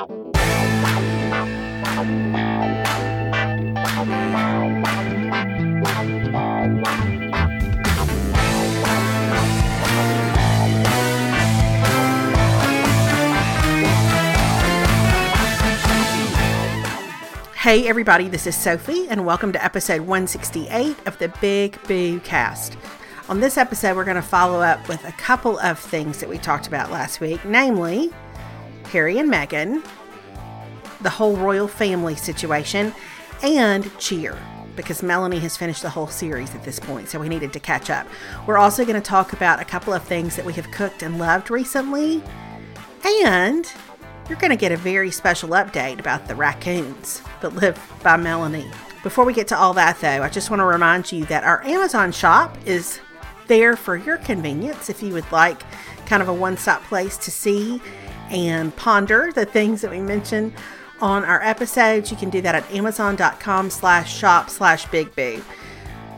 Hey, everybody, this is Sophie, and welcome to episode 168 of the Big Boo Cast. On this episode, we're going to follow up with a couple of things that we talked about last week, namely Harry and Meghan, the whole royal family situation, and Cheer, because Melanie has finished the whole series at this point, so we needed to catch up. We're also going to talk about a couple of things that we have cooked and loved recently, and you're going to get a very special update about the raccoons that live by Melanie. Before we get to all that, though, I just want to remind you that our Amazon shop is there for your convenience if you would like kind of a one stop place to see and ponder the things that we mentioned on our episodes. You can do that at amazon.com slash shop slash big.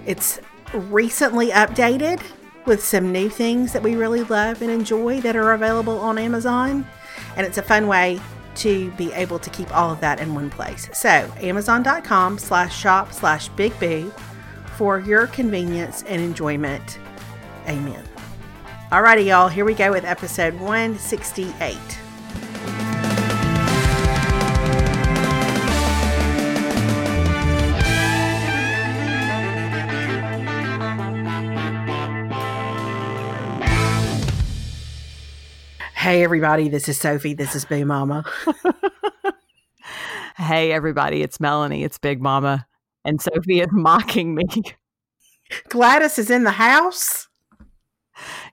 It's recently updated with some new things that we really love and enjoy that are available on Amazon and it's a fun way to be able to keep all of that in one place. So amazon.com slash shop slash big for your convenience and enjoyment. Amen. Alrighty, y'all, here we go with episode 168. Hey, everybody, this is Sophie. This is Boo Mama. hey, everybody, it's Melanie. It's Big Mama. And Sophie is mocking me. Gladys is in the house.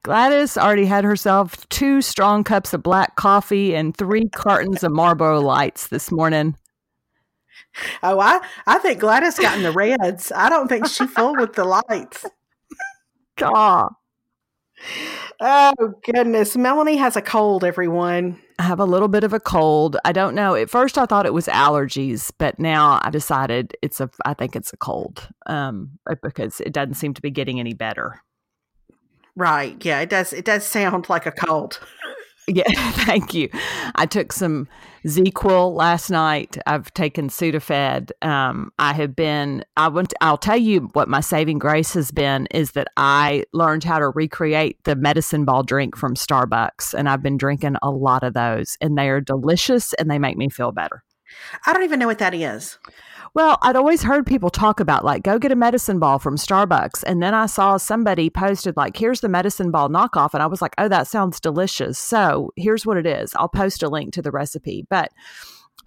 Gladys already had herself two strong cups of black coffee and three cartons of Marlboro Lights this morning. Oh, I, I think Gladys got in the reds. I don't think she full with the lights. God. Oh, goodness. Melanie has a cold, everyone. I have a little bit of a cold. I don't know. At first, I thought it was allergies, but now I decided it's a. I think it's a cold, um, uh, because it doesn't seem to be getting any better. Right. Yeah. It does. It does sound like a cold. Yeah, thank you. I took some ZzzQuil last night. I've taken Sudafed. Um, I have been. I want. I'll tell you what my saving grace has been is that I learned how to recreate the medicine ball drink from Starbucks, and I've been drinking a lot of those, and they are delicious and they make me feel better. I don't even know what that is. Well, I'd always heard people talk about like go get a medicine ball from Starbucks, and then I saw somebody posted like here's the medicine ball knockoff, and I was like, oh, that sounds delicious. So here's what it is. I'll post a link to the recipe, but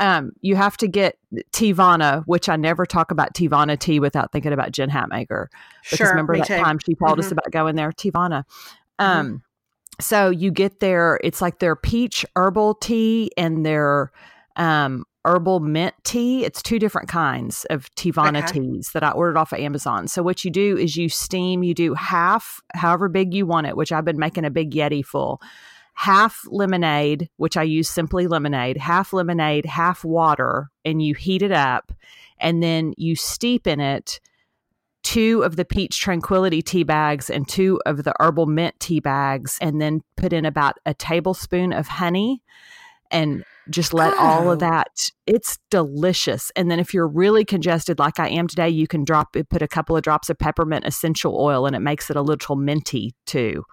um, you have to get Teavana, which I never talk about Teavana tea without thinking about Jen Hatmaker. Because sure, remember that too. time she told mm-hmm. us about going there, Teavana. Mm-hmm. Um, mm-hmm. So you get their, it's like their peach herbal tea and their um, herbal mint tea. It's two different kinds of Teavana okay. teas that I ordered off of Amazon. So what you do is you steam, you do half, however big you want it, which I've been making a big Yeti full. Half lemonade, which I use simply lemonade, half lemonade, half water, and you heat it up, and then you steep in it two of the peach tranquility tea bags and two of the herbal mint tea bags, and then put in about a tablespoon of honey and just let oh. all of oh. that it's delicious and then if you're really congested like i am today you can drop it put a couple of drops of peppermint essential oil and it makes it a little minty too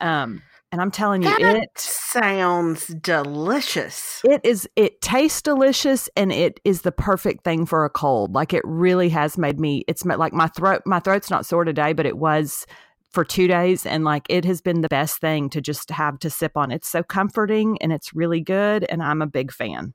um and i'm telling you that it sounds delicious it is it tastes delicious and it is the perfect thing for a cold like it really has made me it's like my throat my throat's not sore today but it was for two days and like it has been the best thing to just have to sip on. It's so comforting and it's really good and I'm a big fan.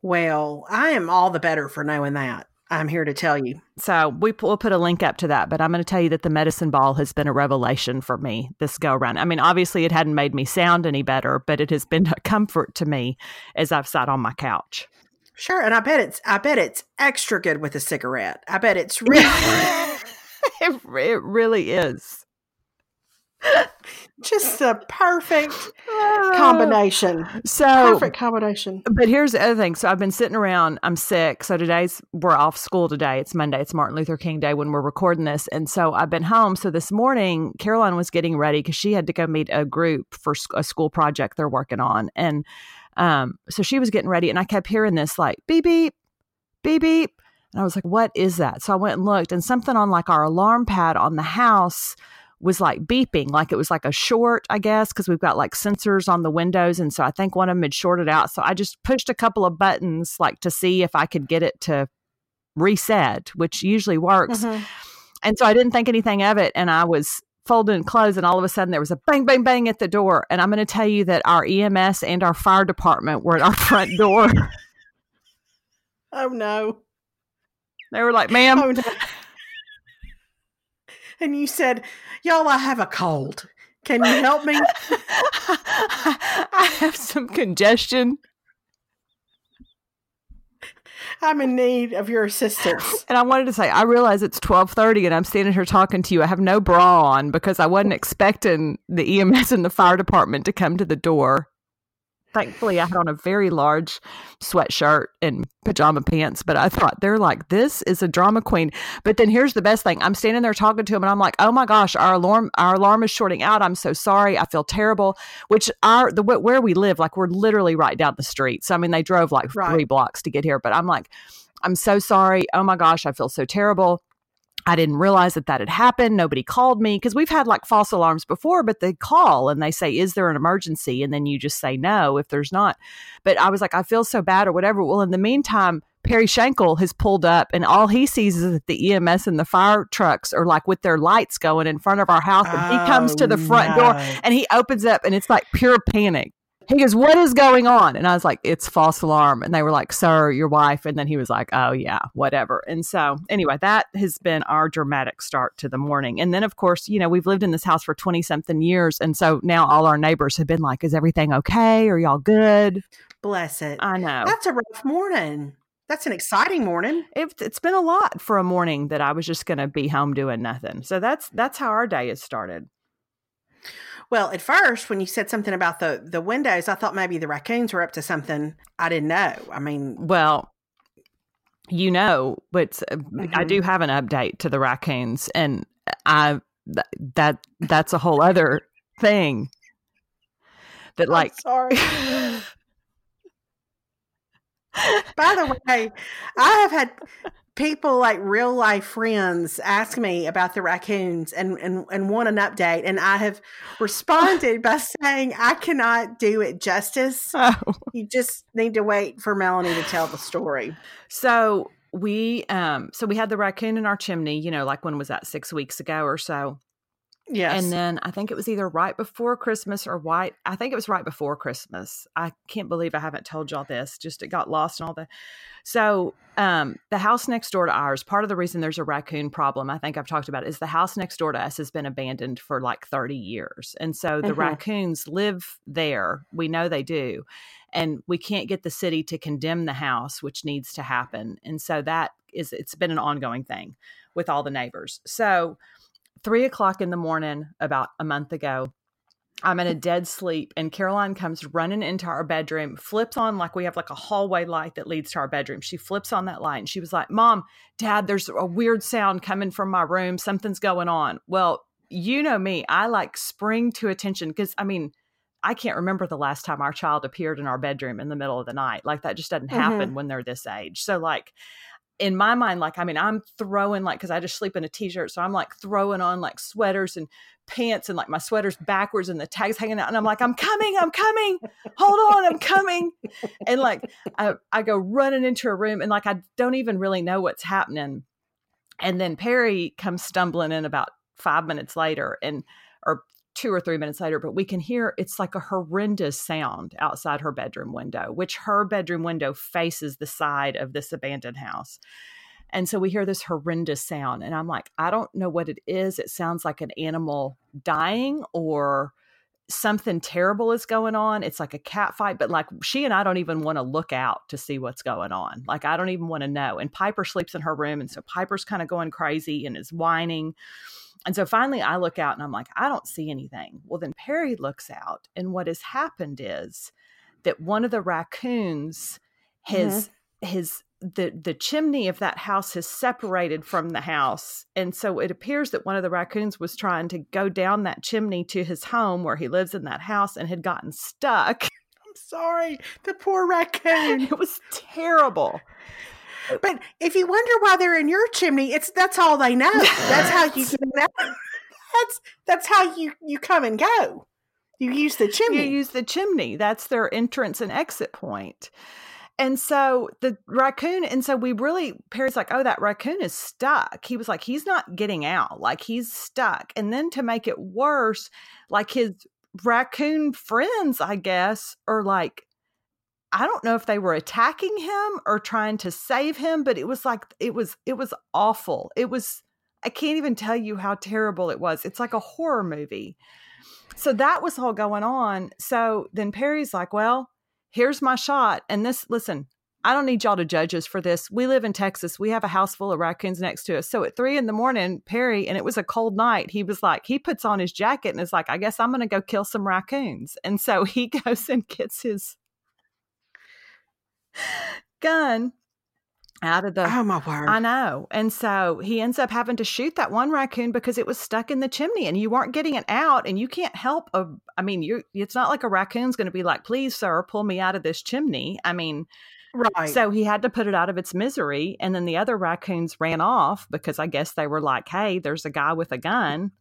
Well, I am all the better for knowing that. I'm here to tell you. So we, will put a link up to that, but I'm going to tell you that the medicine ball has been a revelation for me this go around. I mean, obviously it hadn't made me sound any better, but it has been a comfort to me as I've sat on my couch. Sure, and I bet it's I bet it's extra good with a cigarette. I bet it's really it, it really is. Just a perfect combination. So perfect combination. But here's the other thing. So I've been sitting around. I'm sick. So today's we're off school today. It's Monday. It's Martin Luther King Day when we're recording this. And so I've been home. So this morning, Caroline was getting ready because she had to go meet a group for a school project they're working on. And Um, so she was getting ready, and I kept hearing this like beep beep, beep beep, and I was like, "What is that?" So I went and looked, and something on like our alarm pad on the house was like beeping, like it was like a short, I guess, because we've got like sensors on the windows. And so I think one of them had shorted out. So I just pushed a couple of buttons like to see if I could get it to reset, which usually works. Mm-hmm. And so I didn't think anything of it. And I was folding clothes, and all of a sudden there was a bang, bang, bang at the door. And I'm going to tell you that our EMS and our fire department were at our front door. oh, no. They were like, ma'am. Oh, no. And you said, Y'all, I have a cold. Can you help me? I have some congestion. I'm in need of your assistance. And I wanted to say, I realize it's 1230 and I'm standing here talking to you. I have no bra on because I wasn't expecting the EMS and the fire department to come to the door thankfully I had on a very large sweatshirt and pajama pants, but I thought they're like, this is a drama queen. But then here's the best thing. I'm standing there talking to him and I'm like, oh my gosh, our alarm, our alarm is shorting out. I'm so sorry. I feel terrible, which our, the, where we live, like we're literally right down the street. So, I mean, they drove like right. three blocks to get here, but I'm like, I'm so sorry. Oh my gosh, I feel so terrible. I didn't realize that that had happened. Nobody called me because we've had like false alarms before, but they call and they say, Is there an emergency? And then you just say no if there's not. But I was like, I feel so bad or whatever. Well, in the meantime, Perry Shankle has pulled up and all he sees is that the EMS and the fire trucks are like with their lights going in front of our house. And oh, he comes to the front oh, no. door and he opens up and it's like pure panic he goes, What is going on? And I was like, It's false alarm. And they were like, Sir, your wife. And then he was like, Oh, yeah, whatever. And so, anyway, that has been our dramatic start to the morning. And then, of course, you know, we've lived in this house for 20 something years. And so now all our neighbors have been like, Is everything okay? Are y'all good? Bless it. I know. That's a rough morning. That's an exciting morning. It, has been a lot for a morning that I was just going to be home doing nothing. So that's that's how our day has started. Well, at first, when you said something about the the windows, I thought maybe the raccoons were up to something I didn't know. I mean, well, you know, but mm-hmm. I do have an update to the raccoons, and I th- that that's a whole other thing. That like, I'm sorry. By the way, I have had people like real life friends ask me about the raccoons and, and, and want an update. And I have responded by saying, I cannot do it justice. Oh. You just need to wait for Melanie to tell the story. So we, um, so we had the raccoon in our chimney, you know, like when was that six weeks ago or so? Yes. And then I think it was either right before Christmas or right. I think it was right before Christmas. I can't believe I haven't told y'all this. Just it got lost and all the. So um, the house next door to ours. Part of the reason there's a raccoon problem, I think I've talked about, is the house next door to us has been abandoned for like 30 years, and so the mm-hmm. raccoons live there. We know they do, and we can't get the city to condemn the house, which needs to happen. And so that is it's been an ongoing thing with all the neighbors. So three o'clock in the morning about a month ago. I'm in a dead sleep, and Caroline comes running into our bedroom, flips on like we have like a hallway light that leads to our bedroom. She flips on that light and she was like, Mom, Dad, there's a weird sound coming from my room. Something's going on. Well, you know me, I like spring to attention because I mean, I can't remember the last time our child appeared in our bedroom in the middle of the night. Like that just doesn't happen mm-hmm. when they're this age. So, like, in my mind, like, I mean, I'm throwing like, cause I just sleep in a t-shirt. So I'm like throwing on like sweaters and pants and like my sweater's backwards and the tags hanging out. And I'm like, I'm coming, I'm coming. Hold on, I'm coming. And like, I, I go running into a room and like, I don't even really know what's happening. And then Perry comes stumbling in about five minutes later and, or two or three minutes later, but we can hear it's like a horrendous sound outside her bedroom window, which her bedroom window faces the side of this abandoned house. And so we hear this horrendous sound. And I'm like, I don't know what it is. It sounds like an animal dying or something terrible is going on. It's like a cat fight, but like she and I don't even want to look out to see what's going on. Like I don't even want to know. And Piper sleeps in her room. And so Piper's kind of going crazy and is whining. And so finally I look out and I'm like, I don't see anything. Well, then Perry looks out, and what has happened is that one of the raccoons has mm-hmm. his the the chimney of that house has separated from the house and so it appears that one of the raccoons was trying to go down that chimney to his home where he lives in that house and had gotten stuck I'm sorry. The poor raccoon. It was terrible. But if you wonder why they're in your chimney, it's that's all they know. That's how you. That's that's how you you come and go. You use the chimney. You use the chimney. That's their entrance and exit point. And so the raccoon, and so we really, Perry's like, oh, that raccoon is stuck. He was like, he's not getting out. Like he's stuck. And then to make it worse, like his raccoon friends, I guess, are like, I don't know if they were attacking him or trying to save him, but it was like, it was, it was awful. It was, I can't even tell you how terrible it was. It's like a horror movie. So that was all going on. So then Perry's like, well, here's my shot. And this, listen, I don't need y'all to judge us for this. We live in Texas. We have a house full of raccoons next to us. So at three in the morning, Perry, and it was a cold night, he was like, he puts on his jacket and is like, I guess I'm going to go kill some raccoons. And so he goes and gets his gun out of the oh my word. I know and so he ends up having to shoot that one raccoon because it was stuck in the chimney and you weren't getting it out and you can't help a, i mean you it's not like a raccoon's going to be like please sir pull me out of this chimney. I mean right. so he had to put it out of its misery and then the other raccoons ran off because i guess they were like hey there's a guy with a gun.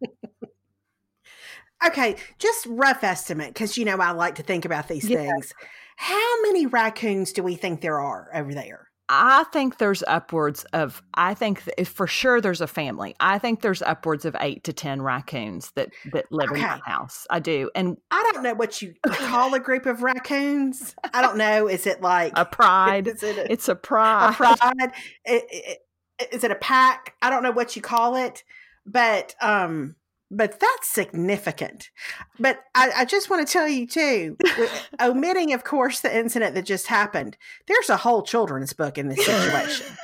Okay just rough estimate because you know i like to think about these yeah. things how many raccoons do we think there are over there I think there's upwards of, I think for sure there's a family. I think there's upwards of eight to 10 raccoons that, that live okay. in that house. I do. And I don't know what you call a group of raccoons. I don't know. Is it like a pride? Is it a, it's a pride. A pride. Is it a pack? I don't know what you call it, but, um, but that's significant. But I, I just want to tell you too, omitting, of course, the incident that just happened. There's a whole children's book in this situation.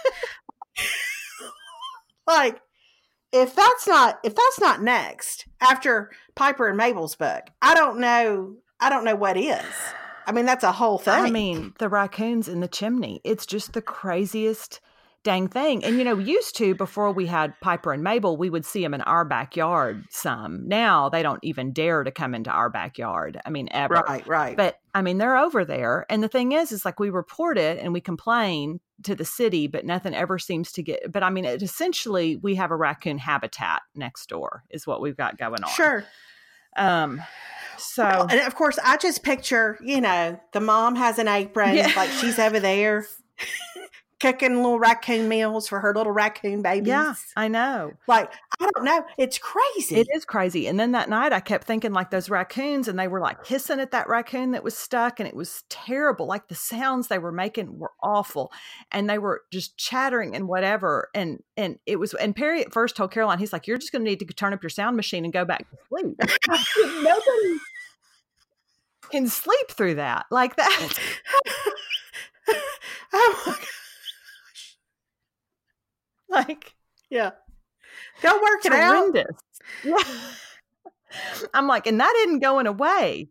like, if that's not if that's not next after Piper and Mabel's book, I don't know. I don't know what is. I mean, that's a whole thing. I mean, the raccoons in the chimney. It's just the craziest dang thing. And, you know, we used to before we had Piper and Mabel, we would see them in our backyard some. Now they don't even dare to come into our backyard. I mean, ever. Right, right. But I mean, they're over there. And the thing is, is like we report it and we complain to the city, but nothing ever seems to get. But I mean, it, essentially, we have a raccoon habitat next door, is what we've got going on. Sure. Um, so, well, and of course, I just picture, you know, the mom has an apron, yeah. like she's over there cooking little raccoon meals for her little raccoon babies. Yeah, I know. Like, I don't know. It's crazy. It is crazy. And then that night I kept thinking like those raccoons and they were like hissing at that raccoon that was stuck and it was terrible. Like the sounds they were making were awful. And they were just chattering and whatever. And and it was and Perry at first told Caroline, he's like, You're just gonna need to turn up your sound machine and go back to sleep. Nobody can sleep through that like that. oh my God. Like, yeah. Go work it horrendous. out. I'm like, and that isn't going away.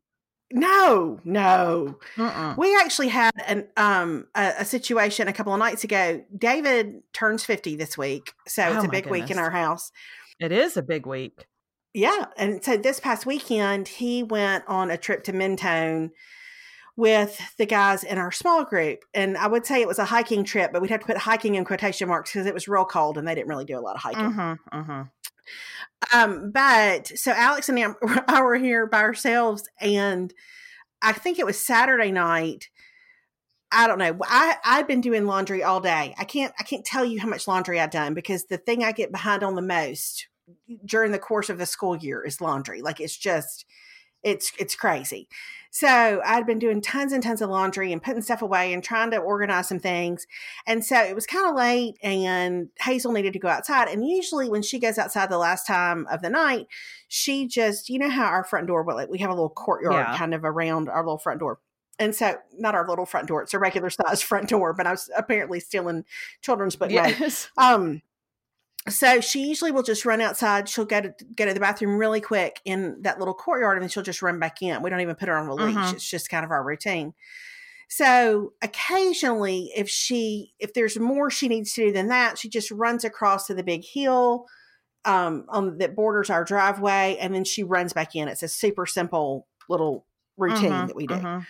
No, no. Uh-uh. We actually had an um a, a, situation a couple of nights ago. David turns 50 this week. So oh it's a big goodness. week in our house. It is a big week. Yeah. And so this past weekend he went on a trip to Mentone with the guys in our small group. And I would say it was a hiking trip, but we'd have to put hiking in quotation marks because it was real cold and they didn't really do a lot of hiking. Uh-huh, uh-huh. Um, but so Alex and I were here by ourselves, and I think it was Saturday night. I don't know. I I've been doing laundry all day. I can't I can't tell you how much laundry I've done because the thing I get behind on the most during the course of the school year is laundry. Like it's just it's it's crazy. So I'd been doing tons and tons of laundry and putting stuff away and trying to organize some things. And so it was kind of late and Hazel needed to go outside. And usually when she goes outside the last time of the night, she just, you know how our front door, but like we have a little courtyard yeah. kind of around our little front door. And so, not our little front door; it's a regular size front door. But I was apparently still in children's book yes. Um, so she usually will just run outside. She'll go to go to the bathroom really quick in that little courtyard, and then she'll just run back in. We don't even put her on a leash. Uh-huh. It's just kind of our routine. So occasionally, if she if there's more she needs to do than that, she just runs across to the big hill um, on that borders our driveway, and then she runs back in. It's a super simple little routine uh-huh. that we do. Uh-huh.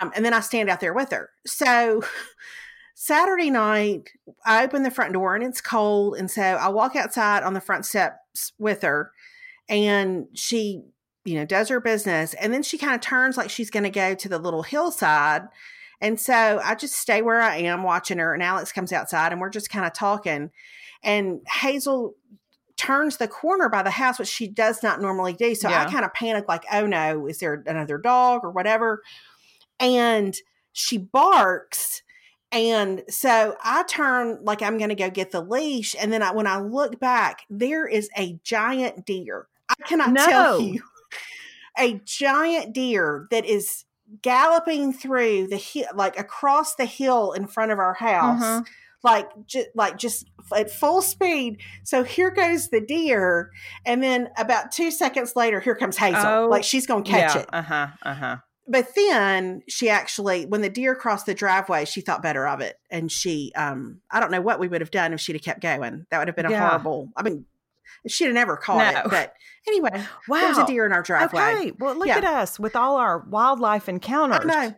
Um, and then I stand out there with her. So Saturday night, I open the front door and it's cold. And so I walk outside on the front steps with her and she, you know, does her business. And then she kind of turns like she's going to go to the little hillside. And so I just stay where I am watching her. And Alex comes outside and we're just kind of talking. And Hazel turns the corner by the house, which she does not normally do. So yeah. I kind of panic, like, oh no, is there another dog or whatever? And she barks. And so I turn like I'm going to go get the leash. And then I, when I look back, there is a giant deer. I cannot no. tell you a giant deer that is galloping through the hill, like across the hill in front of our house. Uh-huh like just like just at full speed. So here goes the deer, and then about two seconds later, here comes Hazel. Oh, like she's gonna catch yeah, it. Uh huh. Uh huh. But then she actually, when the deer crossed the driveway, she thought better of it, and she, um, I don't know what we would have done if she'd have kept going. That would have been a yeah. horrible. I mean, she'd have never caught no. it. But anyway, wow, there was a deer in our driveway. Okay, well, look yeah. at us with all our wildlife encounters. I know.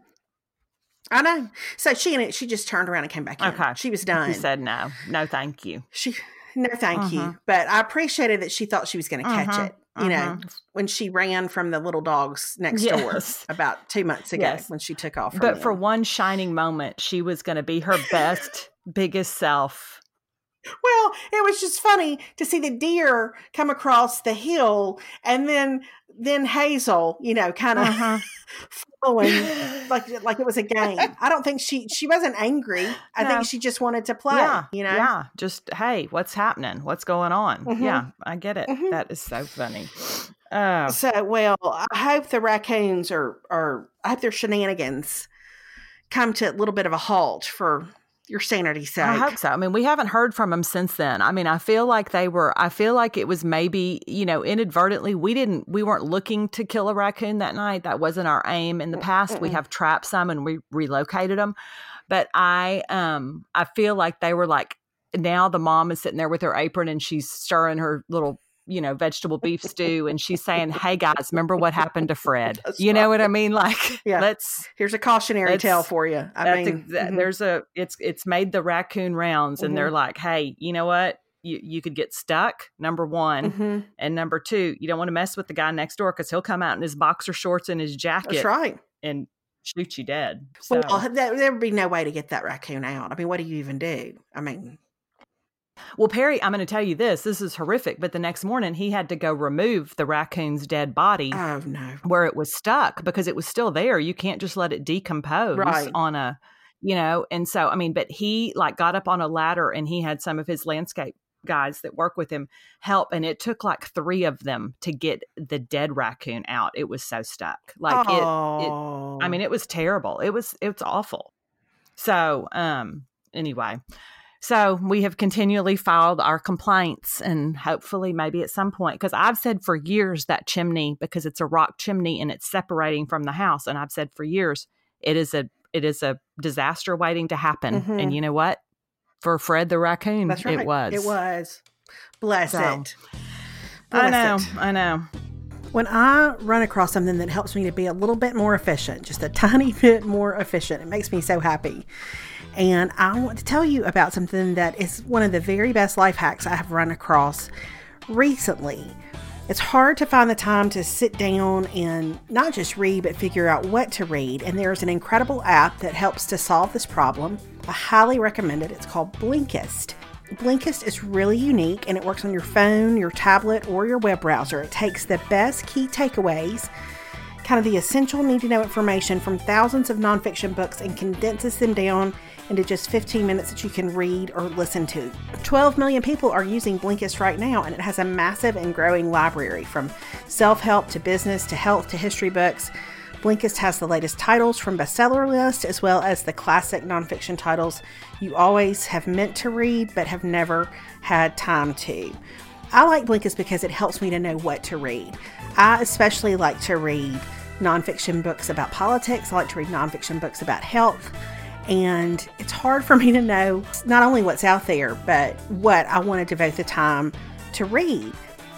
I know. So she and she just turned around and came back in. Okay. She was done. She said no. No, thank you. She no, thank uh-huh. you. But I appreciated that she thought she was going to catch uh-huh. it. You uh-huh. know, when she ran from the little dogs next yes. door about two months ago yes. when she took off. but for one shining moment, she was going to be her best, biggest self. Well, it was just funny to see the deer come across the hill and then then Hazel, you know, kind of uh-huh. following like like it was a game. I don't think she she wasn't angry. I no. think she just wanted to play. Yeah, you know, yeah. Just hey, what's happening? What's going on? Mm-hmm. Yeah, I get it. Mm-hmm. That is so funny. Uh, so well, I hope the raccoons are are I hope their shenanigans come to a little bit of a halt for your sanity sake. I hope so. I mean, we haven't heard from them since then. I mean, I feel like they were, I feel like it was maybe, you know, inadvertently. We didn't, we weren't looking to kill a raccoon that night. That wasn't our aim. In the past, Mm-mm. we have trapped some and we relocated them. But I, um, I feel like they were like, now the mom is sitting there with her apron and she's stirring her little you know, vegetable beef stew and she's saying, Hey guys, remember what happened to Fred? That's you know what I mean? Like yeah. let's here's a cautionary tale for you. I mean exa- mm-hmm. there's a it's it's made the raccoon rounds mm-hmm. and they're like, Hey, you know what? You, you could get stuck number one mm-hmm. and number two you don't want to mess with the guy next door because he'll come out in his boxer shorts and his jacket that's right and shoot you dead so. well there, there would be no way to get that raccoon out i mean what do you even do i mean well, Perry, I'm going to tell you this. This is horrific. But the next morning, he had to go remove the raccoon's dead body. Oh, no. Where it was stuck because it was still there. You can't just let it decompose right. on a, you know. And so, I mean, but he like got up on a ladder and he had some of his landscape guys that work with him help. And it took like three of them to get the dead raccoon out. It was so stuck. Like it, it, I mean, it was terrible. It was, it was awful. So, um, anyway. So we have continually filed our complaints and hopefully maybe at some point, because I've said for years that chimney, because it's a rock chimney and it's separating from the house. And I've said for years, it is a, it is a disaster waiting to happen. Mm-hmm. And you know what? For Fred the raccoon, right. it was. It was. Bless so, it. Bless I know. It. I know. When I run across something that helps me to be a little bit more efficient, just a tiny bit more efficient, it makes me so happy. And I want to tell you about something that is one of the very best life hacks I have run across recently. It's hard to find the time to sit down and not just read, but figure out what to read. And there's an incredible app that helps to solve this problem. I highly recommend it. It's called Blinkist. Blinkist is really unique and it works on your phone, your tablet, or your web browser. It takes the best key takeaways kind of the essential need to know information from thousands of nonfiction books and condenses them down into just 15 minutes that you can read or listen to. 12 million people are using Blinkist right now, and it has a massive and growing library from self help to business to health to history books. Blinkist has the latest titles from bestseller lists as well as the classic nonfiction titles you always have meant to read but have never had time to. I like Blinkist because it helps me to know what to read. I especially like to read nonfiction books about politics. I like to read nonfiction books about health. And it's hard for me to know not only what's out there, but what I want to devote the time to read.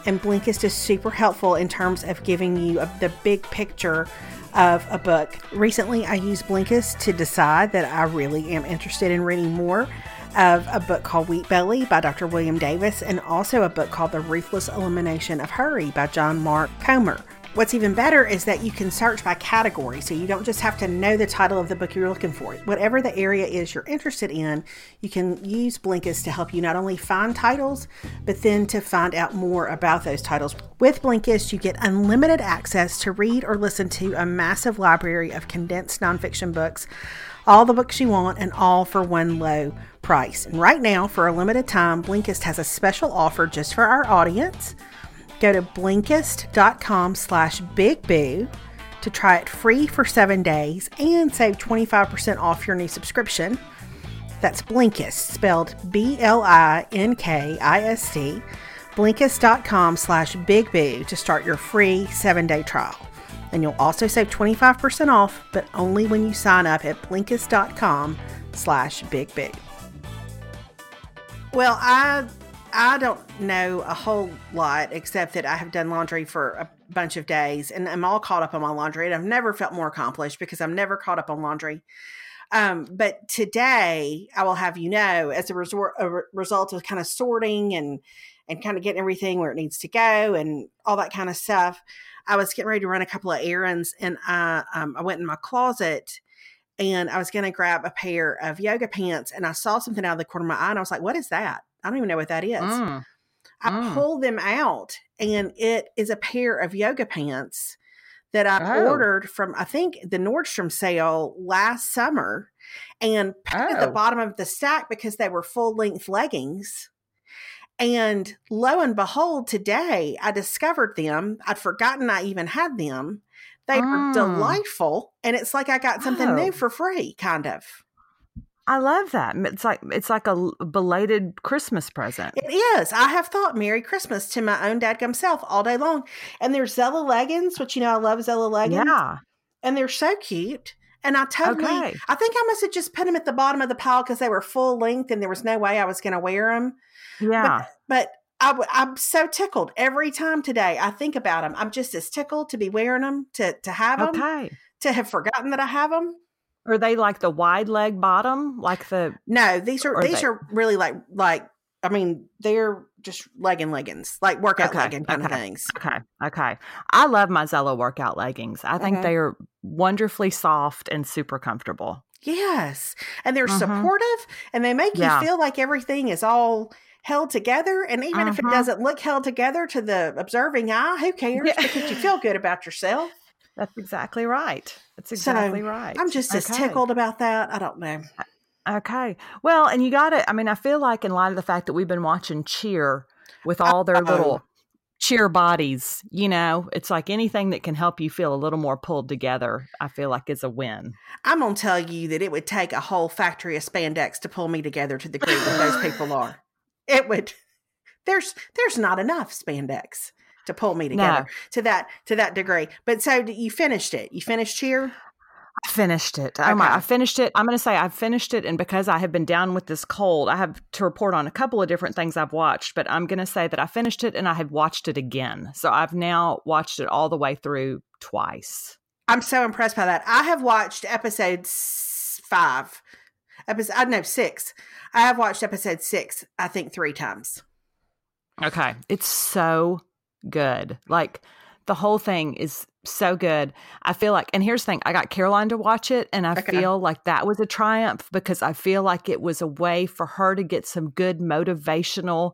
and Blinkist is super helpful in terms of giving you a, the big picture of a book. Recently, I used Blinkist to decide that I really am interested in reading more of a book called Wheat Belly by Dr. William Davis and also a book called The Ruthless Elimination of Hurry by John Mark Comer. What's even better is that you can search by category, so you don't just have to know the title of the book you're looking for. Whatever the area is you're interested in, you can use Blinkist to help you not only find titles, but then to find out more about those titles. With Blinkist, you get unlimited access to read or listen to a massive library of condensed nonfiction books, all the books you want, and all for one low price. And right now, for a limited time, Blinkist has a special offer just for our audience. Go to Blinkist.com slash bigboo to try it free for seven days and save 25% off your new subscription. That's Blinkist, spelled B-L-I-N-K-I-S-T, Blinkist.com slash big boo to start your free seven-day trial. And you'll also save 25% off, but only when you sign up at Blinkist.com slash big boo. Well, I I don't know a whole lot except that I have done laundry for a bunch of days and I'm all caught up on my laundry and I've never felt more accomplished because I'm never caught up on laundry. Um, but today I will have you know, as a, resort, a re- result of kind of sorting and and kind of getting everything where it needs to go and all that kind of stuff, I was getting ready to run a couple of errands and I um, I went in my closet and I was going to grab a pair of yoga pants and I saw something out of the corner of my eye and I was like, "What is that?" I don't even know what that is. Mm. I mm. pull them out, and it is a pair of yoga pants that I oh. ordered from, I think, the Nordstrom sale last summer and put oh. at the oh. bottom of the stack because they were full length leggings. And lo and behold, today I discovered them. I'd forgotten I even had them. They mm. were delightful. And it's like I got something oh. new for free, kind of. I love that. It's like it's like a belated Christmas present. It is. I have thought Merry Christmas to my own dadgum self all day long. And there's Zella leggings, which you know I love Zella leggings. Yeah. And they're so cute. And I totally, okay. I think I must have just put them at the bottom of the pile because they were full length and there was no way I was going to wear them. Yeah. But, but I, am so tickled every time today I think about them. I'm just as tickled to be wearing them, to to have them, okay. to have forgotten that I have them. Are they like the wide leg bottom, like the? No, these are these they... are really like like. I mean, they're just legging leggings, like workout okay, legging kind okay, of things. Okay, okay. I love my Zella workout leggings. I think mm-hmm. they are wonderfully soft and super comfortable. Yes, and they're mm-hmm. supportive, and they make yeah. you feel like everything is all held together. And even if it mm-hmm. doesn't look held together to the observing eye, who cares? Yeah. because you feel good about yourself. That's exactly right. That's exactly so, right. I'm just as tickled about that. I don't know. Okay. Well, and you got it. I mean, I feel like in light of the fact that we've been watching Cheer with all their little cheer bodies, you know, it's like anything that can help you feel a little more pulled together, I feel like is a win. I'm going to tell you that it would take a whole factory of spandex to pull me together to the degree that those people are. It would. There's there's not enough spandex to pull me together no. to that to that degree. But so you finished it. You finished cheer. I finished it. Okay. I finished it. I'm going to say I finished it, and because I have been down with this cold, I have to report on a couple of different things I've watched. But I'm going to say that I finished it, and I have watched it again. So I've now watched it all the way through twice. I'm so impressed by that. I have watched episode five, episode I uh, don't know six. I have watched episode six. I think three times. Okay, it's so good. Like the whole thing is so good. I feel like, and here's the thing I got Caroline to watch it, and I okay. feel like that was a triumph because I feel like it was a way for her to get some good motivational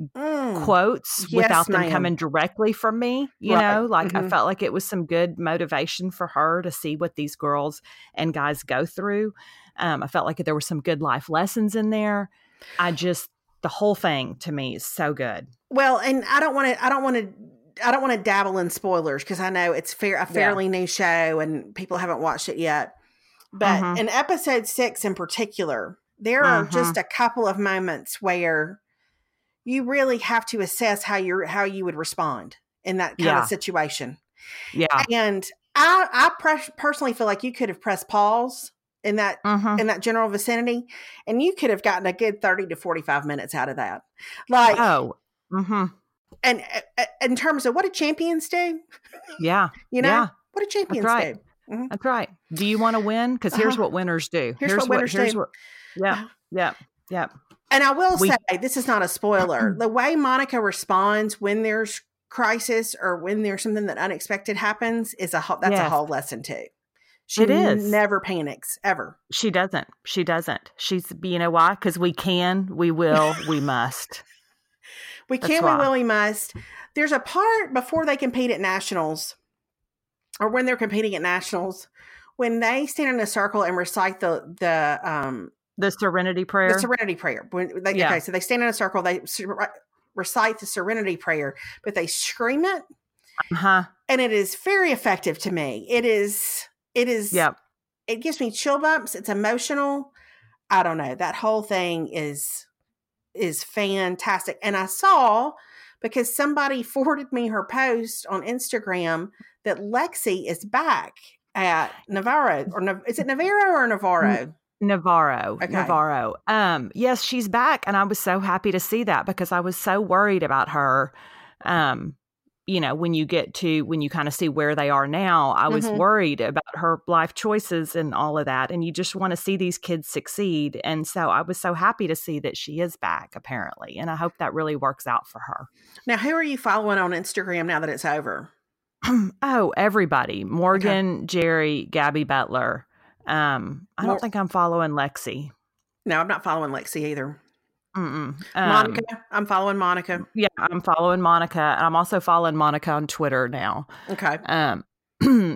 mm. quotes yes, without them ma'am. coming directly from me. You right. know, like mm-hmm. I felt like it was some good motivation for her to see what these girls and guys go through. Um, I felt like there were some good life lessons in there. I just, the whole thing to me is so good. Well, and I don't want to. I don't want to. I don't want to dabble in spoilers because I know it's fair a fairly yeah. new show and people haven't watched it yet. But mm-hmm. in episode six, in particular, there are mm-hmm. just a couple of moments where you really have to assess how you're how you would respond in that kind yeah. of situation. Yeah, and I I pre- personally feel like you could have pressed pause in that mm-hmm. in that general vicinity and you could have gotten a good 30 to 45 minutes out of that like oh Mm-hmm. and uh, in terms of what a champions do? Yeah. You know, yeah. what a champions right. do? Mhm. That's right. Do you want to win? Because here's Uh-huh. what winners do. Here's what winners here's do. What, yeah. Yeah. Yeah. And I will We- say, this is not a spoiler. the way Monica responds when there's crisis or when there's something that unexpected happens is a whole, that's a whole lesson too. She It is. never panics ever. She doesn't. She doesn't. She's, you know why? Because we can, we will, we must. We That's can, we will, we must. There's a part before they compete at nationals, or when they're competing at nationals, when they stand in a circle and recite the the um The Serenity Prayer. the Serenity Prayer. When they, Yeah. Okay, so they stand in a circle, they recite the Serenity Prayer, but they scream it, huh. and it is very effective to me. It is. It is. Yep. It gives me chill bumps. It's emotional. I don't know. That whole thing is is fantastic. And I saw because somebody forwarded me her post on Instagram that Lexi is back at Navarro or is it Navarro or Navarro? Navarro. Okay. Navarro. Um, yes, she's back, and I was so happy to see that because I was so worried about her. Um, you know, when you get to when you kind of see where they are now, I was Mhm. worried about her life choices and all of that. And you just want to see these kids succeed. And so I was so happy to see that she is back, apparently. And I hope that really works out for her. Now, who are you following on Instagram now that it's over? oh, everybody. Morgan, Jerry, Gabby Butler. Um, I Mor- don't think I'm following Lexi. No, I'm not following Lexi either. Um, Monica, I'm following Monica. Yeah, I'm following Monica. and I'm also following Monica on Twitter now. Okay. Um,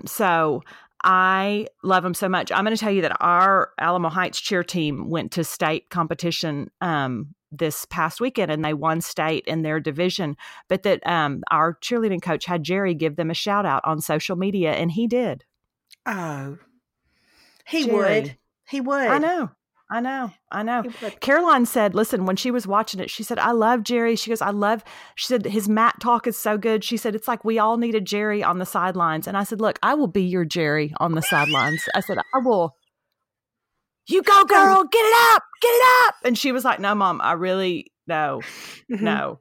so I love them so much. I'm going to tell you that our Alamo Heights cheer team went to state competition um, this past weekend and they won state in their division. But that um, our cheerleading coach had Jerry give them a shout out on social media, and he did. Oh, he Jerry. would. He would. I know. I know. I know. Caroline said, listen, when she was watching it, she said, I love Jerry. She goes, I love, she said, his mat talk is so good. She said, it's like we all needed Jerry on the sidelines. And I said, look, I will be your Jerry on the sidelines. I said, I will. You go, girl, get it up, get it up. And she was like, no, mom, I really, no, Mhm. no.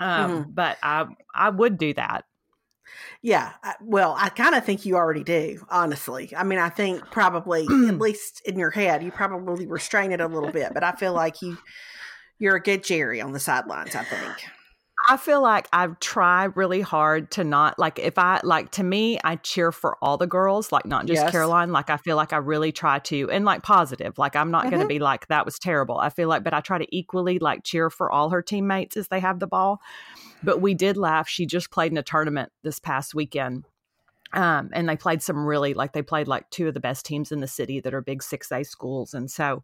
Um, But I, I would do that. Yeah. Uh, well, I kind of think you already do, honestly. I mean, I think probably, at least in your head, you probably restrain it a little bit, but I feel like you, you're a good Jerry on the sidelines, I think. I feel like I try really hard to not like if I like to me, I cheer for all the girls, like not just Yes. Caroline. Like I feel like I really try to and like positive. Like I'm not going to be like that was terrible. I feel like, but I try to equally like cheer for all her teammates as they have the ball. But we did laugh. She just played in a tournament this past weekend. Um, and they played some really like they played like two of the best teams in the city that are big 6A schools. And so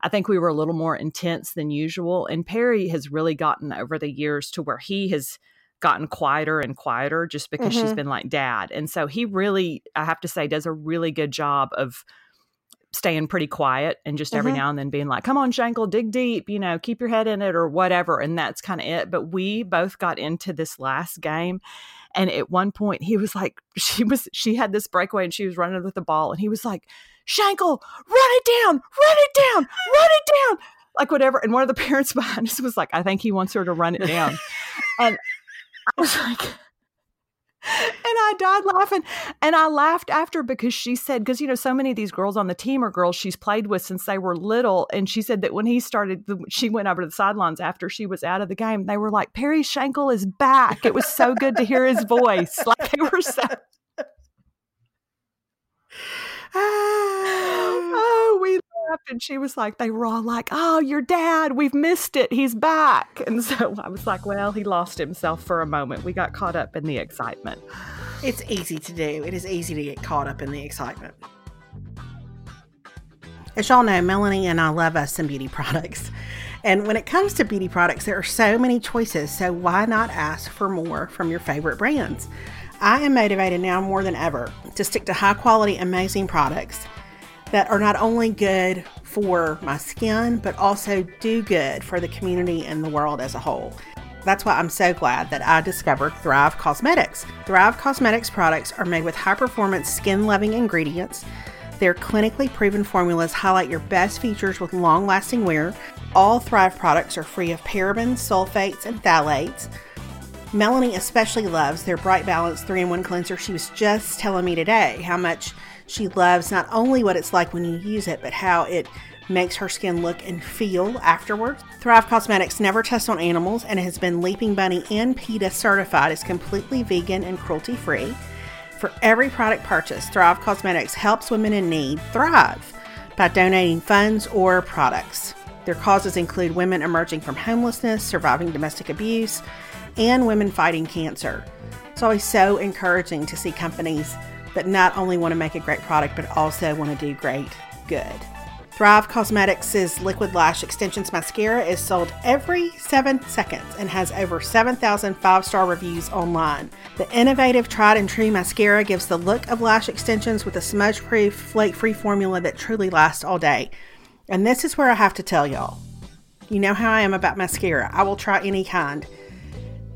I think we were a little more intense than usual. And Perry has really gotten over the years to where he has gotten quieter and quieter just because she's Mhm. been like dad. And so he really, I have to say, does a really good job of staying pretty quiet and just every Mhm. now and then being like, come on, Shankle, dig deep, you know, keep your head in it or whatever. And that's kind of it. But we both got into this last game. And at one point he was like, she was, she had this breakaway and she was running with the ball. And he was like, Shankle, run it down, run it down, run it down. Like whatever. And one of the parents behind us was like, I think he wants her to run it down. and I was like, I died laughing. And I laughed after because she said, because, you know, so many of these girls on the team are girls she's played with since they were little. And she said that when he started, she went over to the sidelines after she was out of the game. They were like, Perry Shankle is back. It was so good to hear his voice. Like they were so, Ah. oh, we laughed. And she was like, they were all like, oh, your dad, we've missed it. He's back. And so I was like, well, he lost himself for a moment. We got caught up in the excitement. It's easy to do. It is easy to get caught up in the excitement. As y'all know, Melanie and I love us some beauty products. And when it comes to beauty products, there are so many choices. So why not ask for more from your favorite brands? I am motivated now more than ever to stick to high quality, amazing products that are not only good for my skin, but also do good for the community and the world as a whole. That's why I'm so glad that I discovered Thrive Causemetics. Thrive Causemetics products are made with high performance, skin loving ingredients. Their clinically proven formulas highlight your best features with long lasting wear. All Thrive products are free of parabens, sulfates, and phthalates. Melanie especially loves their Bright Balance 3 in 1 cleanser. She was just telling me today how much she loves not only what it's like when you use it, but how it makes her skin look and feel afterwards. Thrive Causemetics never tests on animals and has been Leaping Bunny and PETA certified as completely vegan and cruelty free. For every product purchase, Thrive Causemetics helps women in need thrive by donating funds or products. Their causes include women emerging from homelessness, surviving domestic abuse, and women fighting cancer. It's always so encouraging to see companies that not only want to make a great product, but also want to do great good. Thrive Causemetics' Liquid Lash Extensions Mascara is sold every seven seconds and has over 7,000 five star reviews online. The innovative tried and true mascara gives the look of lash extensions with a smudge proof, flake free formula that truly lasts all day. And this is where I have to tell y'all you know how I am about mascara, I will try any kind.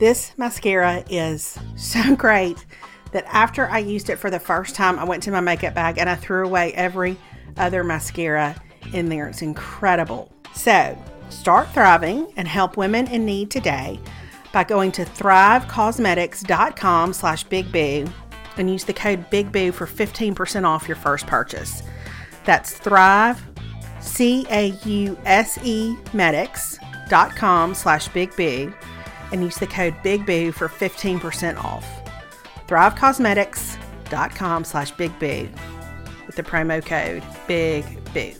This mascara is so great that after I used it for the first time, I went to my makeup bag and I threw away every other mascara in there. It's incredible. So, start thriving and help women in need today by going to thrivecausemetics.com slash bigboo and use the code bigboo for 15% off your first purchase. That's thrive, C-A-U-S-E medics.com slash bigboo and use the code BIGBOO for 15% off. ThriveCausemetics.com slash BIGBOO with the promo code BIGBOO.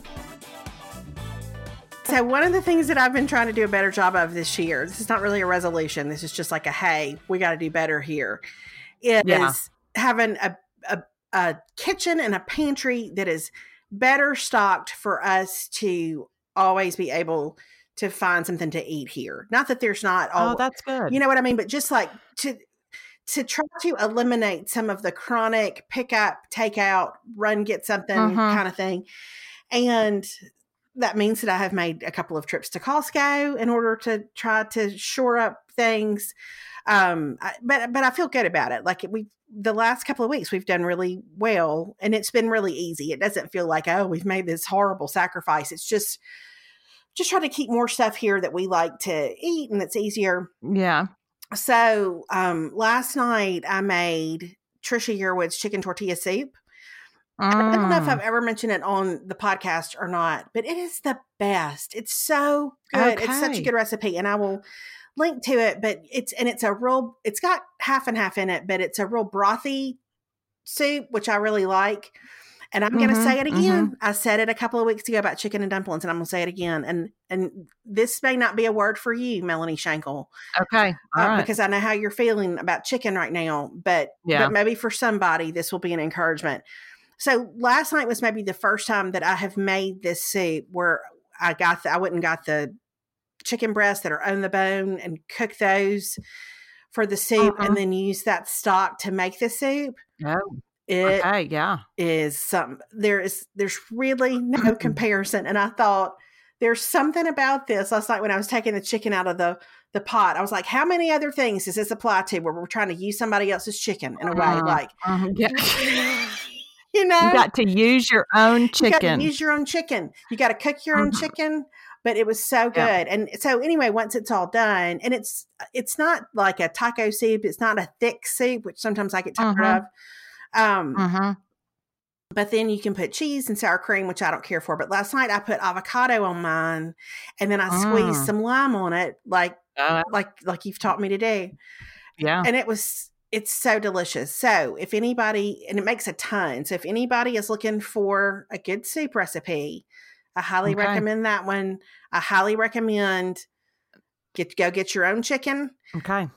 So one of the things that I've been trying to do a better job of this year, this is not really a resolution. This is just like a, hey, we got to do better here, is yeah. having a, a, a kitchen and a pantry that is better stocked for us to always be able to find something to eat here. Not that there's not all Oh, that's good. You know what I mean? But just like to to try to eliminate some of the chronic pick up, take out, run get something mm-hmm. kind of thing. And that means that I have made a couple of trips to Costco in order to try to shore up things. Um, I, but but I feel good about it. Like we the last couple of weeks we've done really well, and it's been really easy. It doesn't feel like oh we've made this horrible sacrifice. It's just just try to keep more stuff here that we like to eat and it's easier. Yeah. So um, last night I made Trisha Yearwood's chicken tortilla soup. Mm. I don't know if I've mm. ever mentioned it on the podcast or not, but it is the best. It's so good. Okay. It's such a good recipe, and I will link to it. But it's and it's a real. It's got half and half in it, but it's a real brothy soup, which I really like. And I'm mm-hmm, going to say it again. Mm-hmm. I said it a couple of weeks ago about chicken and dumplings, and I'm going to say it again. And and this may not be a word for you, Melanie Shankle. Okay, uh, because I know how you're feeling about chicken right now. But yeah. but maybe for somebody, this will be an encouragement. So last night was maybe the first time that I have made this soup where I got the, I went and got the chicken breasts that are on the bone and cook those for the soup, uh-huh. and then use that stock to make the soup. Oh. It okay, yeah. is some there is there's really no comparison. And I thought there's something about this last night when I was taking the chicken out of the the pot. I was like, how many other things does this apply to where we're trying to use somebody else's chicken in a way? Uh, like uh, yeah. you know You got to use your own chicken. You use your own chicken. You got to cook your own mm-hmm. chicken but it was so good. Yeah. And so anyway, once it's all done, and it's it's not like a taco soup, it's not a thick soup, which sometimes I get tired uh-huh. of. Um, uh-huh. But then you can put cheese and sour cream, which I don't care for. But last night I put avocado on mine, and then I mm. squeezed some lime on it, like uh, like like you've taught me to do. Yeah, and it was it's so delicious. So if anybody, and it makes a ton. So if anybody is looking for a good soup recipe, I highly okay. recommend that one. I highly recommend get go get your own chicken. Okay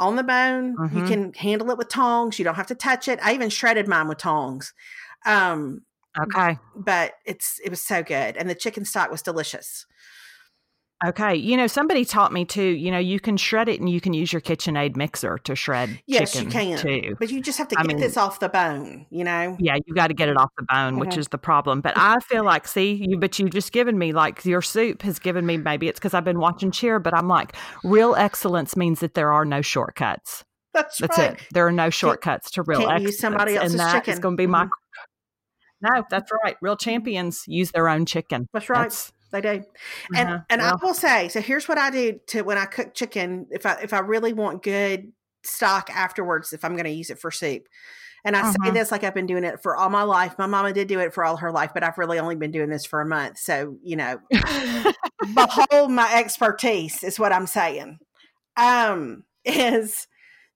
on the bone. Mm-hmm. You can handle it with tongs. You don't have to touch it. I even shredded mine with tongs. Um, okay, but it's it was so good, and the chicken stock was delicious. Okay. You know, somebody taught me too, you know, you can shred it and you can use your KitchenAid mixer to shred yes, chicken you can. too. But you just have to I get mean, this off the bone, you know? Yeah, you got to get it off the bone, mm-hmm. which is the problem. But I feel like, see, you, but you just given me like your soup has given me, maybe it's because I've been watching Cheer, but I'm like, real excellence means that there are no shortcuts. That's, That's right. it. There are no shortcuts to real excellence. Use somebody else's and that chicken. is going to be my. Mm-hmm. No, that's right. Real champions use their own chicken. That's right. That's, they do. And uh-huh. and. I will say, so here's what I do to when I cook chicken. If I if I really want good stock afterwards if I'm going to use it for soup. And I say Mhm. this like I've been doing it for all my life. My mama did do it for all her life, but I've really only been doing this for a month. So, you know, behold my expertise is what I'm saying. Um, is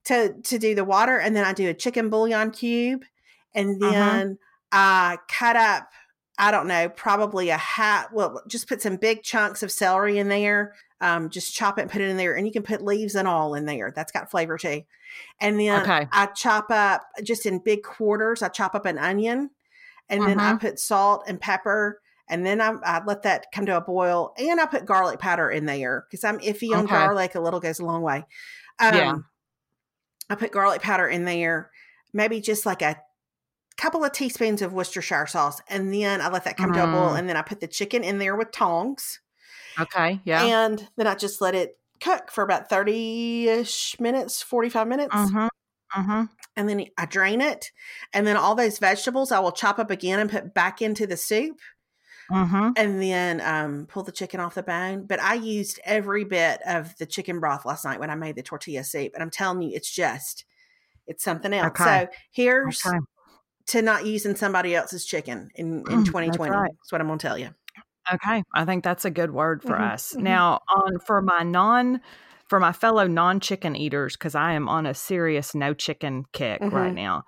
to to do the water and then I do a chicken bouillon cube and Uh-huh. then I cut up I don't know, probably a hat. Well, just put some big chunks of celery in there. Um, just chop it and put it in there, and you can put leaves and all in there. That's got flavor too. And then Okay. I chop up just in big quarters. I chop up an onion, and then I Mhm. put salt and pepper, and then I, I let that come to a boil. And I put garlic powder in there because I'm iffy on Okay. garlic. A little goes a long way. Um, Yeah. I put garlic powder in there, maybe just like a couple of teaspoons of Worcestershire sauce, and then I let that come to a boil, Mm. and then I put the chicken in there with tongs, okay. Yeah. and then I just let it cook for about thirty ish minutes, forty five minutes, Mm-hmm. Mm-hmm. and then I drain it, and then all those vegetables I will chop up again and put back into the soup, Mm-hmm. and then um, pull the chicken off the bone. But I used every bit of the chicken broth last night when I made the tortilla soup, and I'm telling you, it's just it's something else. Okay. So here's Okay. To not using somebody else's chicken in, in Mm, that's 2020. right. That's what I'm going to tell you. Okay, I think that's a good word for Mhm, us. mhm. Now, on for my non for my fellow non-chicken eaters cuz I am on a serious no chicken kick right Mhm. now.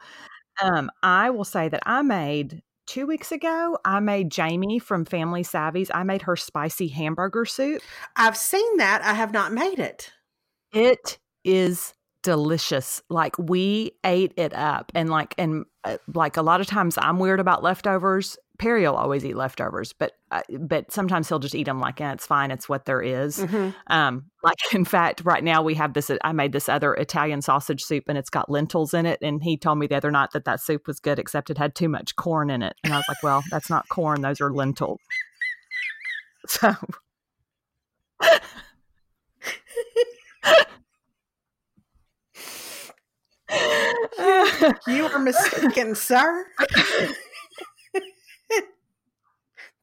Um I will say that I made 2 weeks ago, I made Jamie from Family Savvy's. I made her spicy hamburger soup. I've seen that. I have not made it. It is delicious. Like we ate it up and like and uh, like a lot of times I'm weird about leftovers. Perry will always eat leftovers, but uh, but sometimes he'll just eat them like, yeah, it's fine. It's what there is. Mhm. Um, like in fact, right now we have this. I made this other Italian sausage soup, and it's got lentils in it. And he told me the other night that that soup was good, except it had too much corn in it. And I was like, well, that's not corn; those are lentils. So You are mistaken, sir.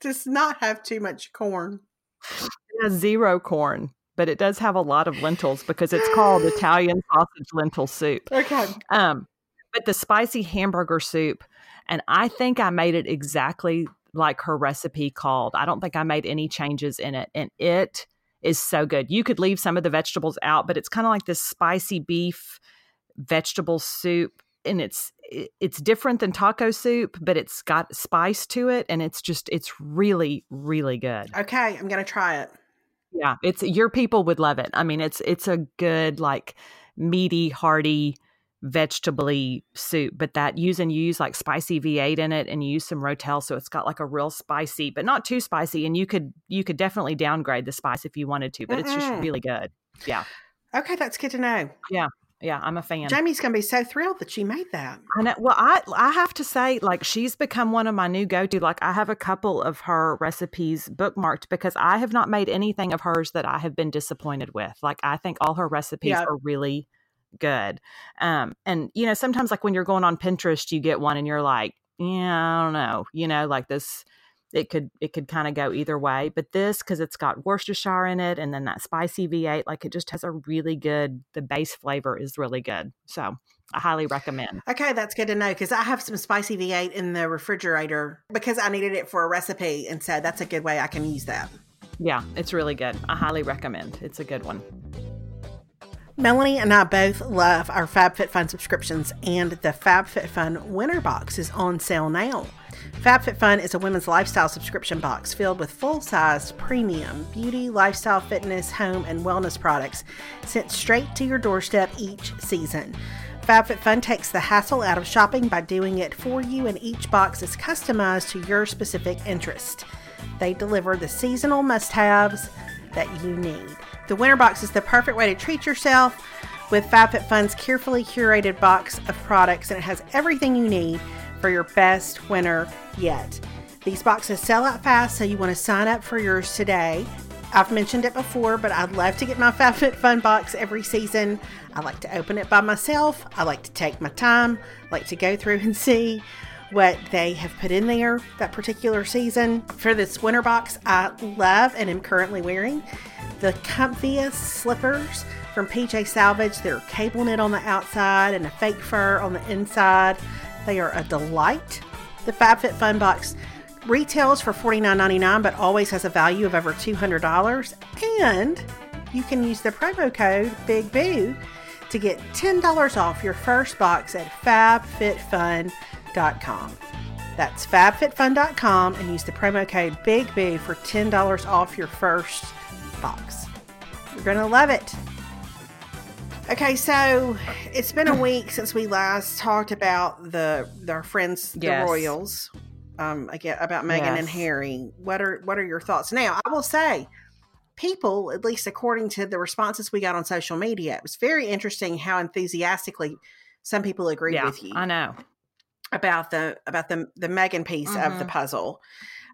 Does not have too much corn. It has zero corn, but it does have a lot of lentils because it's called Italian sausage lentil soup. Okay. Um, but the spicy hamburger soup, and I think I made it exactly like her recipe called. I don't think I made any changes in it, and it is so good. You could leave some of the vegetables out, but it's kind of like this spicy beef vegetable soup, and it's it's different than taco soup, but it's got spice to it, and it's just it's really really good. Okay. I'm going to try it. Yeah, it's your people would love it. I mean, it's it's a good like meaty, hearty, vegetable soup, but that use and you use like spicy V8 in it, and you use some Rotel, so it's got like a real spicy, but not too spicy. And you could you could definitely downgrade the spice if you wanted to, but it's just really good. Yeah, Okay. That's good to know. yeah, I'm a fan. Jamie's going to be so thrilled that she made that. I know. Well, I I have to say, like, she's become one of my new go to. Like, I have a couple of her recipes bookmarked because I have not made anything of hers that I have been disappointed with. Like, I think all her recipes Yeah. are really good. Um, and you know, sometimes like when you're going on Pinterest, you get one and you're like, yeah, I don't know, you know, like this. It could it could kind of go either way, but this because it's got Worcestershire in it, and then that spicy V8, like it just has a really good. The base flavor is really good, so I highly recommend. Okay, that's good to know because I have some spicy V8 in the refrigerator because I needed it for a recipe. And so that's a good way I can use that. Yeah, it's really good. I highly recommend. It's a good one. Melanie and I both love our FabFitFun subscriptions, and the FabFitFun Winter Box is on sale now. FabFitFun is a women's lifestyle subscription box filled with full sized premium beauty, lifestyle, fitness, home, and wellness products sent straight to your doorstep each season. FabFitFun takes the hassle out of shopping by doing it for you, and each box is customized to your specific interest. They deliver the seasonal must haves that you need. The Winter Box is the perfect way to treat yourself with FabFitFun's carefully curated box of products, and it has everything you need for your best winter yet. These boxes sell out fast, so you want to sign up for yours today. I've mentioned it before, but I'd love to get my FabFitFun box every season. I like to open it by myself. I like to take my time, like to go through and see what they have put in there that particular season. For this winter box, I love and am currently wearing the comfiest slippers from PJ Salvage. They're cable knit on the outside and a fake fur on the inside. They are a delight. The FabFitFun box retails for $49.99 but always has a value of over $200. And you can use the promo code Big Boo to get $10 off your first box at fabfitfun.com. That's fabfitfun.com and use the promo code Big Boo for $10 off your first box. You're going to love it. Okay, so it's been a week since we last talked about the our friends, the Yes. Royals. Um, again about Meghan and Harry. What are what are your thoughts? Now, I will say, people, at least according to the responses we got on social media, it was very interesting how enthusiastically some people agreed yeah, with you I know. about the about the the Meghan piece of the Mhm. puzzle.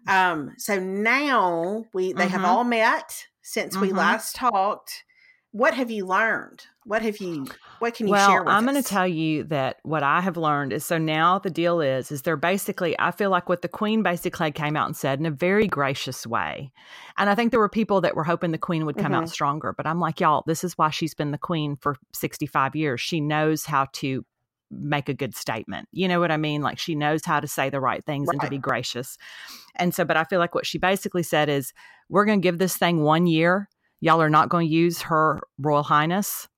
Um, so now we they have Mhm. all met since we Mhm. last talked. What have you learned? What have you? What can you well, share with I'm going to tell you that what I have learned is so now the deal is is they're basically I feel like what the queen basically came out and said in a very gracious way. And I think there were people that were hoping the queen would come Mhm. out stronger, but I'm like y'all, this is why she's been the queen for 65 years. She knows how to make a good statement. You know what I mean? Like she knows how to say the right things and to be gracious. And so but I feel like what she basically said is we're going to give this thing 1 year. Y'all are not going to use her royal highness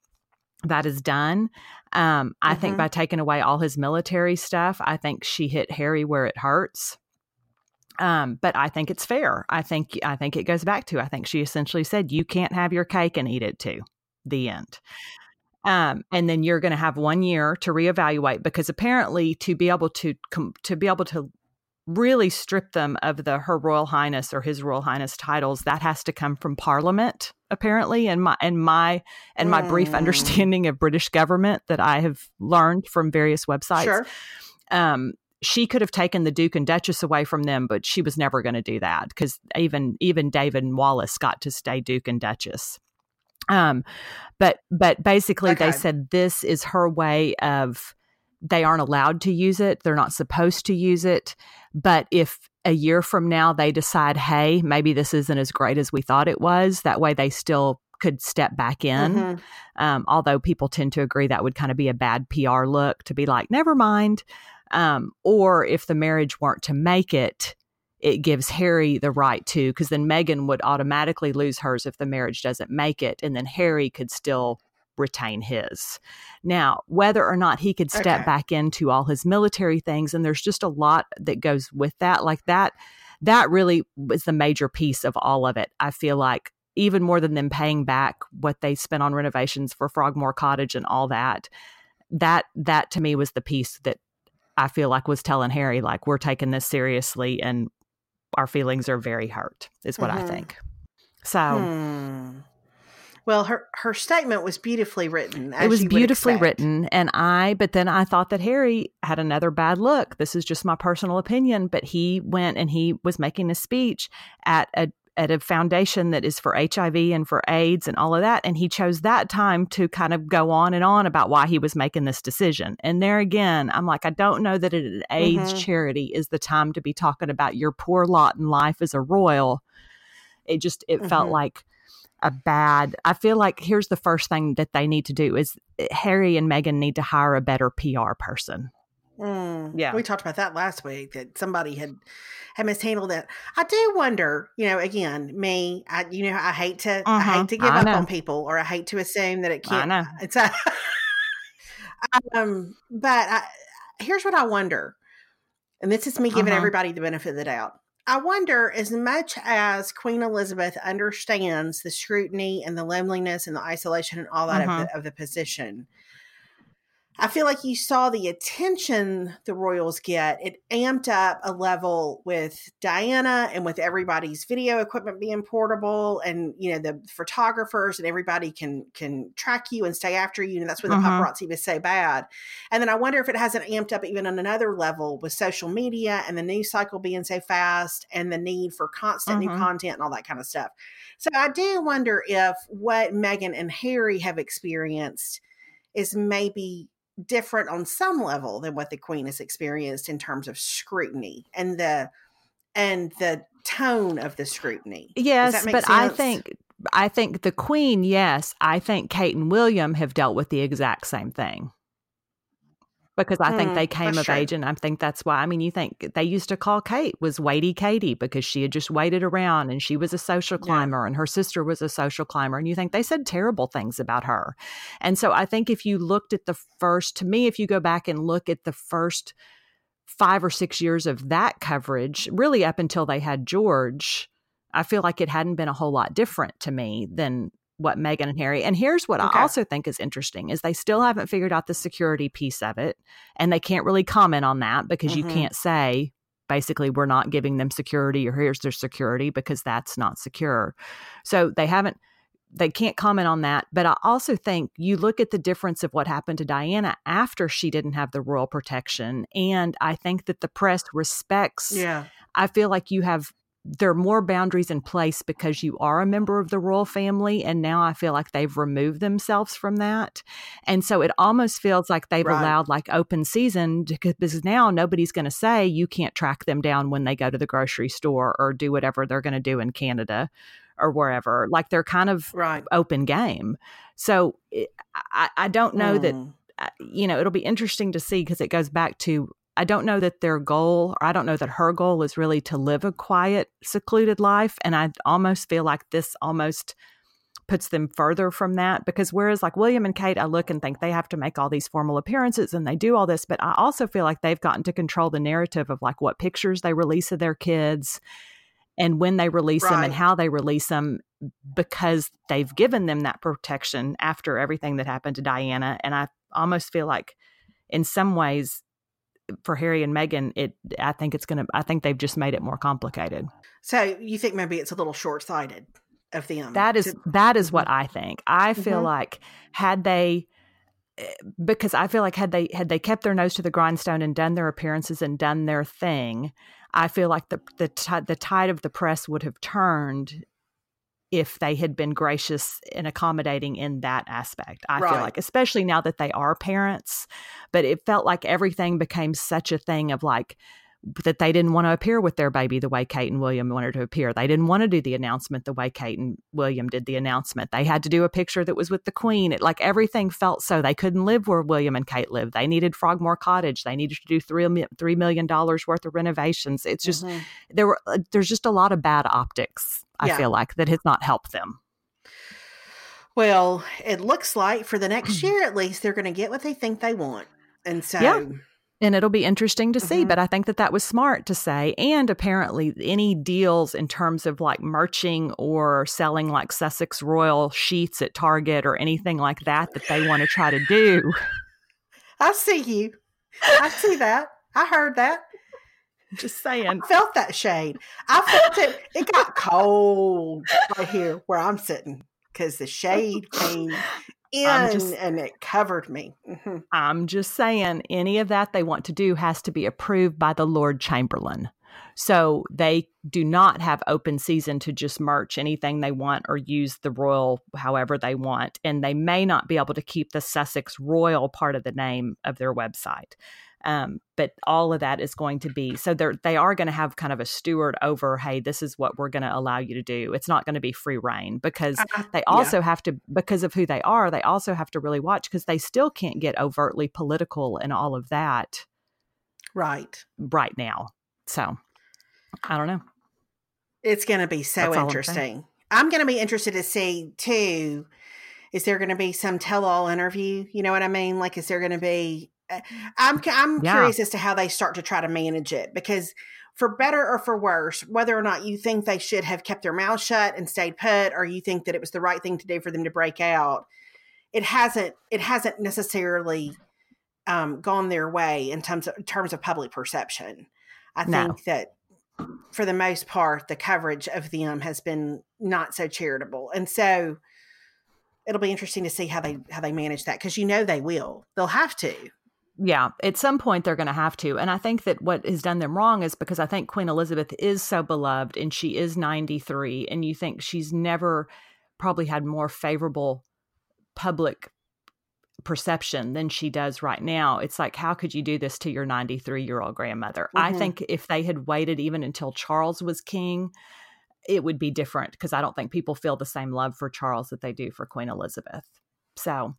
that is done. Um, I think Mhm. by taking away all his military stuff, I think she hit Harry where it hurts. Um, but I think it's fair. I think I think it goes back to I think she essentially said you can't have your cake and eat it too. The end. Um, and then you're going to have one year to reevaluate because apparently to be able to com- to be able to really strip them of the Her Royal Highness or His Royal Highness titles, that has to come from Parliament. Apparently, and my and my and my brief Mm. understanding of British government that I have learned from various websites. Sure. Um, she could have taken the Duke and Duchess away from them, but she was never going to do that because even even David and Wallis got to stay Duke and Duchess. Um, but but basically, Okay. they said this is her way of they aren't allowed to use it. They're not supposed to use it. But if a year from now they decide, hey, maybe this isn't as great as we thought it was, that way they still could step back in. Mhm. Um, although people tend to agree that would kind of be a bad PR look to be like, never mind. Um, or if the marriage weren't to make it, it gives Harry the right to, because then Meghan would automatically lose hers if the marriage doesn't make it, and then Harry could still retain his. Now, whether or not he could step Okay. back into all his military things, and there's just a lot that goes with that, like that, that really was the major piece of all of it. I feel like even more than them paying back what they spent on renovations for Frogmore Cottage and all that, that that to me was the piece that I feel like was telling Harry like we're taking this seriously and our feelings are very hurt is what I Mhm. think. So Hmm. Well, her her statement was beautifully written. it was beautifully written and I but then I thought that Harry had another bad look. This is just my personal opinion, but he went and he was making a speech at a at a foundation that is for HIV and for AIDS and all of that and he chose that time to kind of go on and on about why he was making this decision. And there again, I'm like I don't know that an AIDS Mhm. charity is the time to be talking about your poor lot in life as a royal. It just it felt Mhm. like a bad i feel like here's the first thing that they need to do is eh, harry and Meghan need to hire a better pr person Mm. Yeah. we talked about that last week. That somebody had had mishandled it. I do wonder. You know, again, me. I you know I hate to I Mhm. hate to give I up know. on people, or I hate to assume that it can't. know It's a, um, but I, here's what I wonder, and this is me giving Uh-huh. everybody the benefit of the doubt. I wonder, as much as Queen Elizabeth understands the scrutiny and the loneliness and the isolation and all that Uh-huh. of, the, of the position, I feel like you saw the attention the royals get. It amped up a level with Diana and with everybody's video equipment being portable, and you know the photographers and everybody can can track you and stay after you. And that's when the Mhm. paparazzi was so bad. And then I wonder if it hasn't amped up even on another level with social media and the news cycle being so fast and the need for constant new Mhm. content and all that kind of stuff. So I do wonder if what Meghan and Harry have experienced is maybe different on some level than what the queen has experienced in terms of scrutiny and the and the tone of the scrutiny. Yes but i think I think the Queen, yes. I think Kate and William have dealt with the exact same thing because I think Hmm, they came of age, and I think that's why. I mean, you think they used to call Kate was Waity Katie because she had just waited around and she was a social Yeah. climber, and her sister was a social climber, and you think they said terrible things about her. And so I think if you looked at the first, to me, if you go back and look at the first five or six years of that coverage, really up until they had George, I feel like it hadn't been a whole lot different to me than what Meghan and Harry. And here's what Okay. I also think is interesting is they still haven't figured out the security piece of it. And they can't really comment on that because you Mhm. can't say basically we're not giving them security or here's their security because that's not secure. So they haven't they can't comment on that. But I also think you look at the difference of what happened to Diana after she didn't have the royal protection. And I think that the press respects Yeah. I feel like you have there are more boundaries in place because you are a member of the royal family and now I feel like they've removed themselves from that. And so it almost feels like they've Right. allowed like open season because now nobody's going to say you can't track them down when they go to the grocery store or do whatever they're going to do in Canada or wherever. Like they're kind of Right. open game. So it, I, I don't know that Mm. uh, you know, it'll be interesting to see because it goes back to I don't know that their goal, or I don't know that her goal is really to live a quiet, secluded life. And I almost feel like this almost puts them further from that because whereas like William and Kate, I look and think they have to make all these formal appearances and they do all this, but I also feel like they've gotten to control the narrative of like what pictures they release of their kids and when they release them and how they release them because they've given them that protection after everything that happened to Diana. And I almost feel like in some ways for Harry and Meghan, it I think it's gonna I think they've just made it more complicated. So you think maybe it's a little short sighted of them? That is to- that is what I think. I feel Mhm. like had they eh, because I feel like had they had they kept their nose to the grindstone and done their appearances and done their thing, I feel like the the ti- the tide of the press would have turned if they had been gracious and accommodating in that aspect. I Right. feel like especially now that they are parents, but it felt like everything became such a thing of like that they didn't want to appear with their baby the way Kate and William wanted to appear. They didn't want to do the announcement the way Kate and William did the announcement. They had to do a picture that was with the Queen. It like everything felt so. They couldn't live where William and Kate lived. They needed Frogmore Cottage. They needed to do three three million dollars worth of renovations. It's just Mhm. there were uh, there's just a lot of bad optics. I Yeah. feel like that has not helped them. Well, it looks like for the next Mm-hmm. year at least, they're going to get what they think they want, and so Yeah. And it'll be interesting to see, Mhm. but I think that that was smart to say. And apparently, any deals in terms of like merching or selling like Sussex Royal sheets at Target or anything like that that they want to try to do. I see you. I see that. I heard that. Just saying. I felt that shade. I felt it. It got cold right here where I'm sitting because the shade came in just- and it covered me. hmm I'm just saying, any of that they want to do has to be approved by the Lord Chamberlain. So they do not have open season to just merch anything they want or use the royal however they want. And they may not be able to keep the Sussex Royal part of the name of their website. Um, but all of that is going to be so they're they are going to have kind of a steward over hey this is what we're going to allow you to do it's not going to be free reign because they also have to because of who they are they also have to really watch because they still can't get overtly political and all of that right. right now so i don't know It's going to be so That's all interesting. I'm going to be interested to see too. Is there going to be some tell-all interview? You know what I mean? Like, is there going to be? Uh, I'm I'm Yeah. curious as to how they start to try to manage it because, for better or for worse, whether or not you think they should have kept their mouth shut and stayed put, or you think that it was the right thing to do for them to break out, it hasn't. It hasn't necessarily um, gone their way in terms of in terms of public perception. I No. think that for the most part, the coverage of them has been not so charitable, and so it'll be interesting to see how they how they manage that because you know they will. They'll have to. Yeah at some point they're going to have to and i think that what has done them wrong is because i think queen elizabeth is so beloved and she is 93 and you think she's never probably had more favorable public perception than she does right now it's like how could you do this to your 93 year old grandmother i Mhm. think if they had waited even until charles was king it would be different because I don't think people feel the same love for Charles that they do for Queen Elizabeth. So,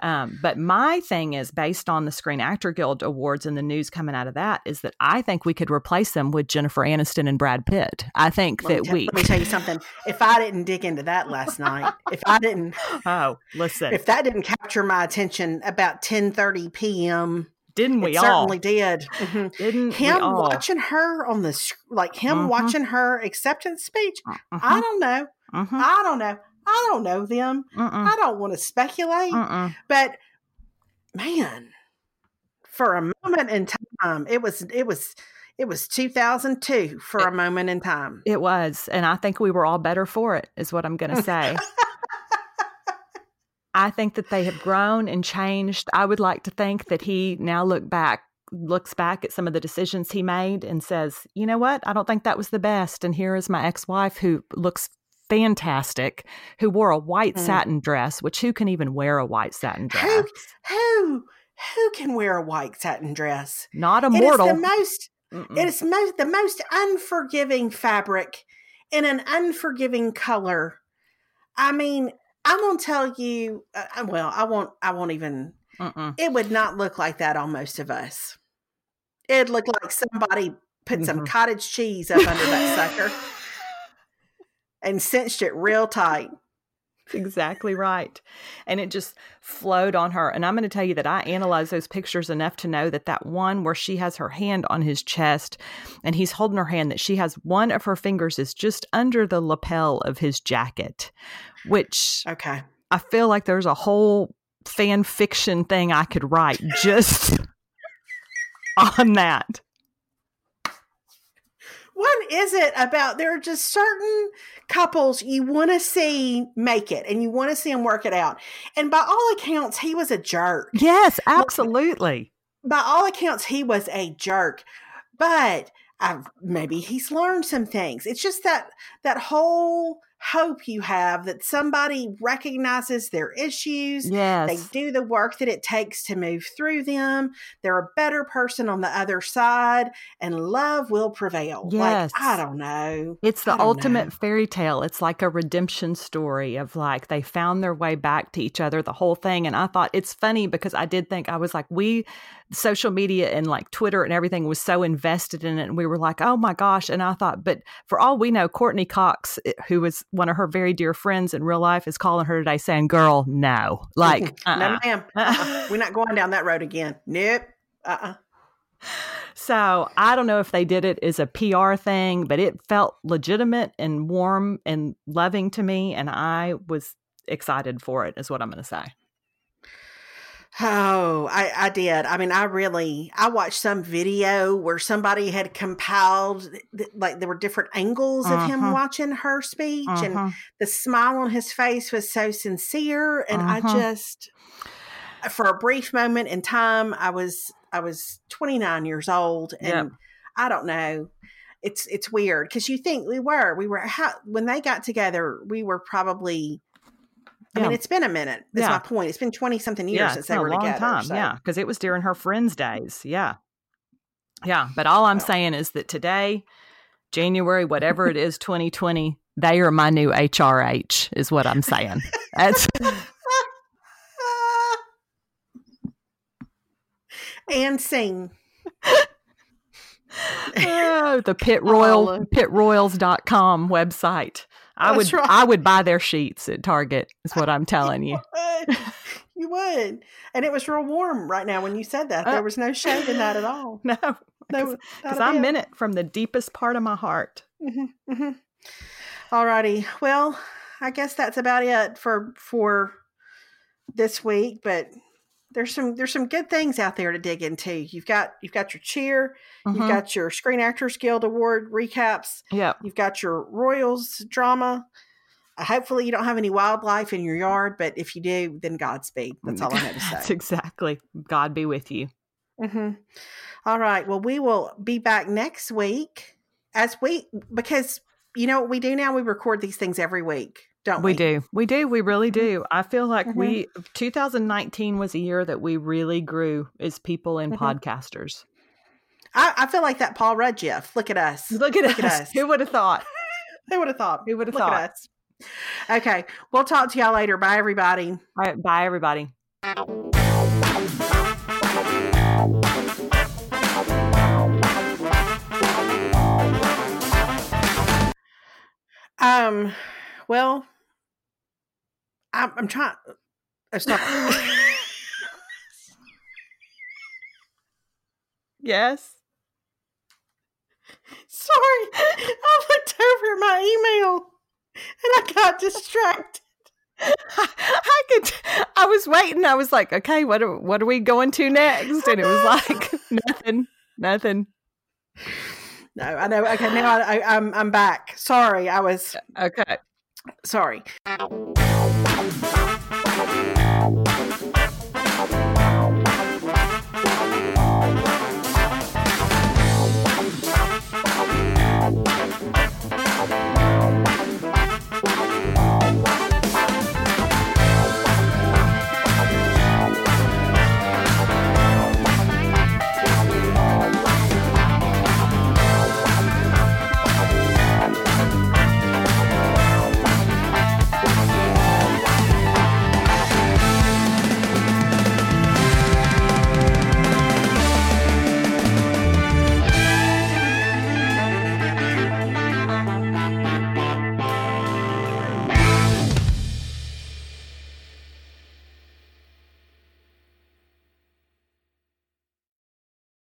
um, but my thing is based on the Screen Actor Guild Awards and the news coming out of that is that I think we could replace them with Jennifer Aniston and Brad Pitt. I think Let that tell- we. Let me tell you something. If I didn't dig into that last night, if I didn't, oh, listen, if that didn't capture my attention about 10:30 p.m., didn't we it all? certainly did. Mhm. Didn't we Him all? watching her on the like him Mhm. watching her acceptance speech. Mhm, I don't know. I don't know. I don't know them. mm-mm, I don't want to speculate, mm-mm. but man, for a moment in time, it was it was it was 2002 for a moment in time. It was, and I think we were all better for it. Is what I'm going to say. I think that they have grown and changed. I would like to think that he now look back looks back at some of the decisions he made and says, "You know what? I don't think that was the best." And here is my ex-wife who looks fantastic, who wore a white Mm. satin dress, which who can even wear a white satin dress? Who who who can wear a white satin dress? Not a It is mortal. the most Mm-mm. it is most the most unforgiving fabric in an unforgiving color. I mean, I'm gonna tell you. Uh, well, I won't. I won't even. Mm-mm. It would not look like that on most of us. It'd look like somebody put some Mhm. cottage cheese up under that sucker and cinched it real tight. exactly right. And it just flowed on her. And I'm going to tell you that I analyzed those pictures enough to know that that one where she has her hand on his chest and he's holding her hand, that she has one of her fingers is just under the lapel of his jacket, which Okay. I feel like there's a whole fan fiction thing I could write just on that. What is it about? There are just certain couples you want to see make it and you want to see them work it out. And by all accounts, he was a jerk. Yes, absolutely. By all accounts, he was a jerk. But I've, maybe he's learned some things. It's just that that whole hope you have that somebody recognizes their issues. Yes. They do the work that it takes to move through them. They're a better person on the other side, and love will prevail. Yes. Like, I don't know. It's the ultimate know. fairy tale. It's like a redemption story of like they found their way back to each other, the whole thing. And I thought it's funny because I did think I was like, we, social media and like Twitter and everything was so invested in it. And we were like, oh my gosh. And I thought, but for all we know, Courteney Cox, eh, who was one of her very dear friends in real life, is calling her today saying, girl, no. Like, no, uh-uh. ma'am. Uh-uh. We're not going down that road again. Nope. Uh-uh. So I don't know if they did it as a PR thing, but it felt legitimate and warm and loving to me. And I was excited for it, is what I'm going to say. Oh, I, I did. I mean, I really, I watched some video where somebody had compiled, th- like there were different angles of him Mhm. watching her speech, and Mhm. the smile on his face was so sincere. And I Mhm. just, for a brief moment in time, I was, I was 29 years old, and I don't know. It's it's weird because you think we were we were how, when they got together we were probably I Yeah. mean it's been a minute. That's Yeah. my point. It's been twenty something years yeah, since they were together. time. so- Yeah, because it was during her friends' days. Yeah, yeah. But all I'm Well. saying is that today, January, whatever it is, 2020, they are my new HRH. Is what I'm saying. That's and sing. oh, the Pitt Royal pitroyals.com website. I That's would right. I would buy their sheets at Target. Is what I'm telling you. would. you would. And it was real warm right now when you said that. Uh, There was no shade in that at all. No, No, because I bit. meant it from the deepest part of my heart. Mm-hmm, mm-hmm. All righty. Well, I guess that's about it for for this week. But there's some there's some good things out there to dig into. You've got you've got your cheer. You've Mhm. got your Screen Actors Guild Award recaps. Yeah, You've got your Royals drama. Hopefully, you don't have any wildlife in your yard, but if you do, then Godspeed. That's all I have to That's say. exactly. God be with you. hmm All right. Well, we will be back next week as we because you know what we do now. We record these things every week, don't we? We do. We do. We really Mm-hmm. do. I feel like Mhm. we 2019 was a year that we really grew as people and Mhm. podcasters. I, I feel like that Paul Rudd gif. Look at us. Look at Look us. at us. Who would have thought? Who would have thought? Who would have thought? at us. Okay. We'll talk to y'all later. Bye, everybody. All right, bye, everybody. Um, well, I'm, I'm trying. uh, Stop. Yes. Sorry, I looked over at my email and I got distracted. I could. I was waiting. I was like, okay, what are what are we going to next? And it was like nothing, nothing. No, I know. Okay, now I, I, I'm I'm back. Sorry, I was Okay. sorry. Música